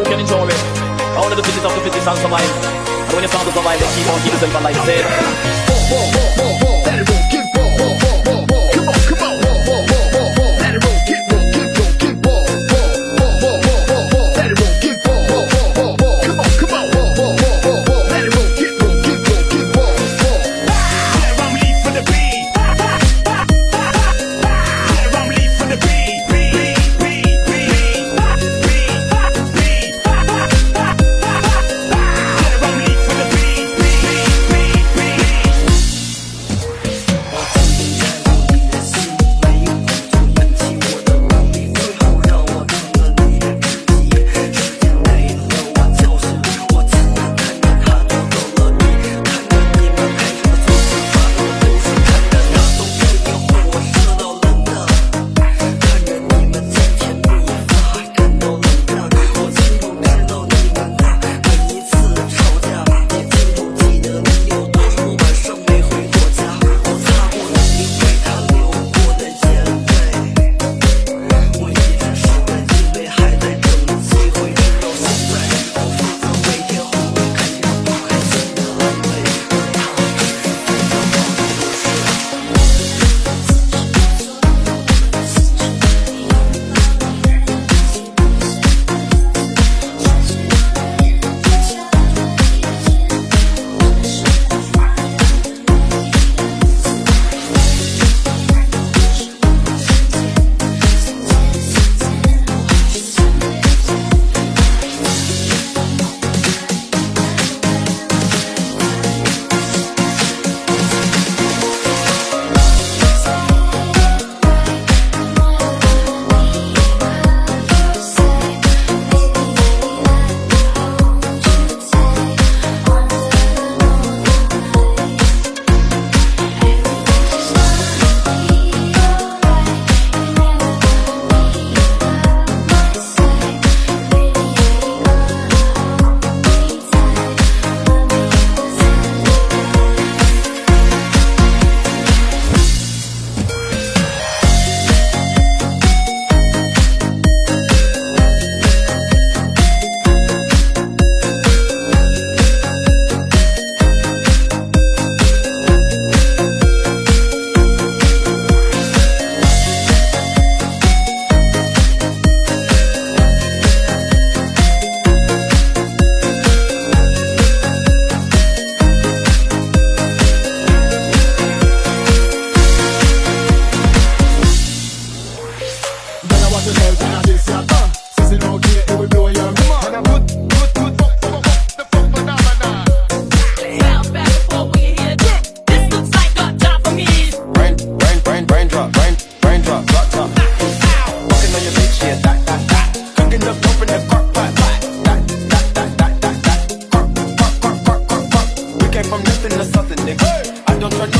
Who can enjoy it. Only the fittest of the fittest and survive. And when you start to survive, then keep on keep yourself alive. Say, came from nothing to something, nigga. I don't trust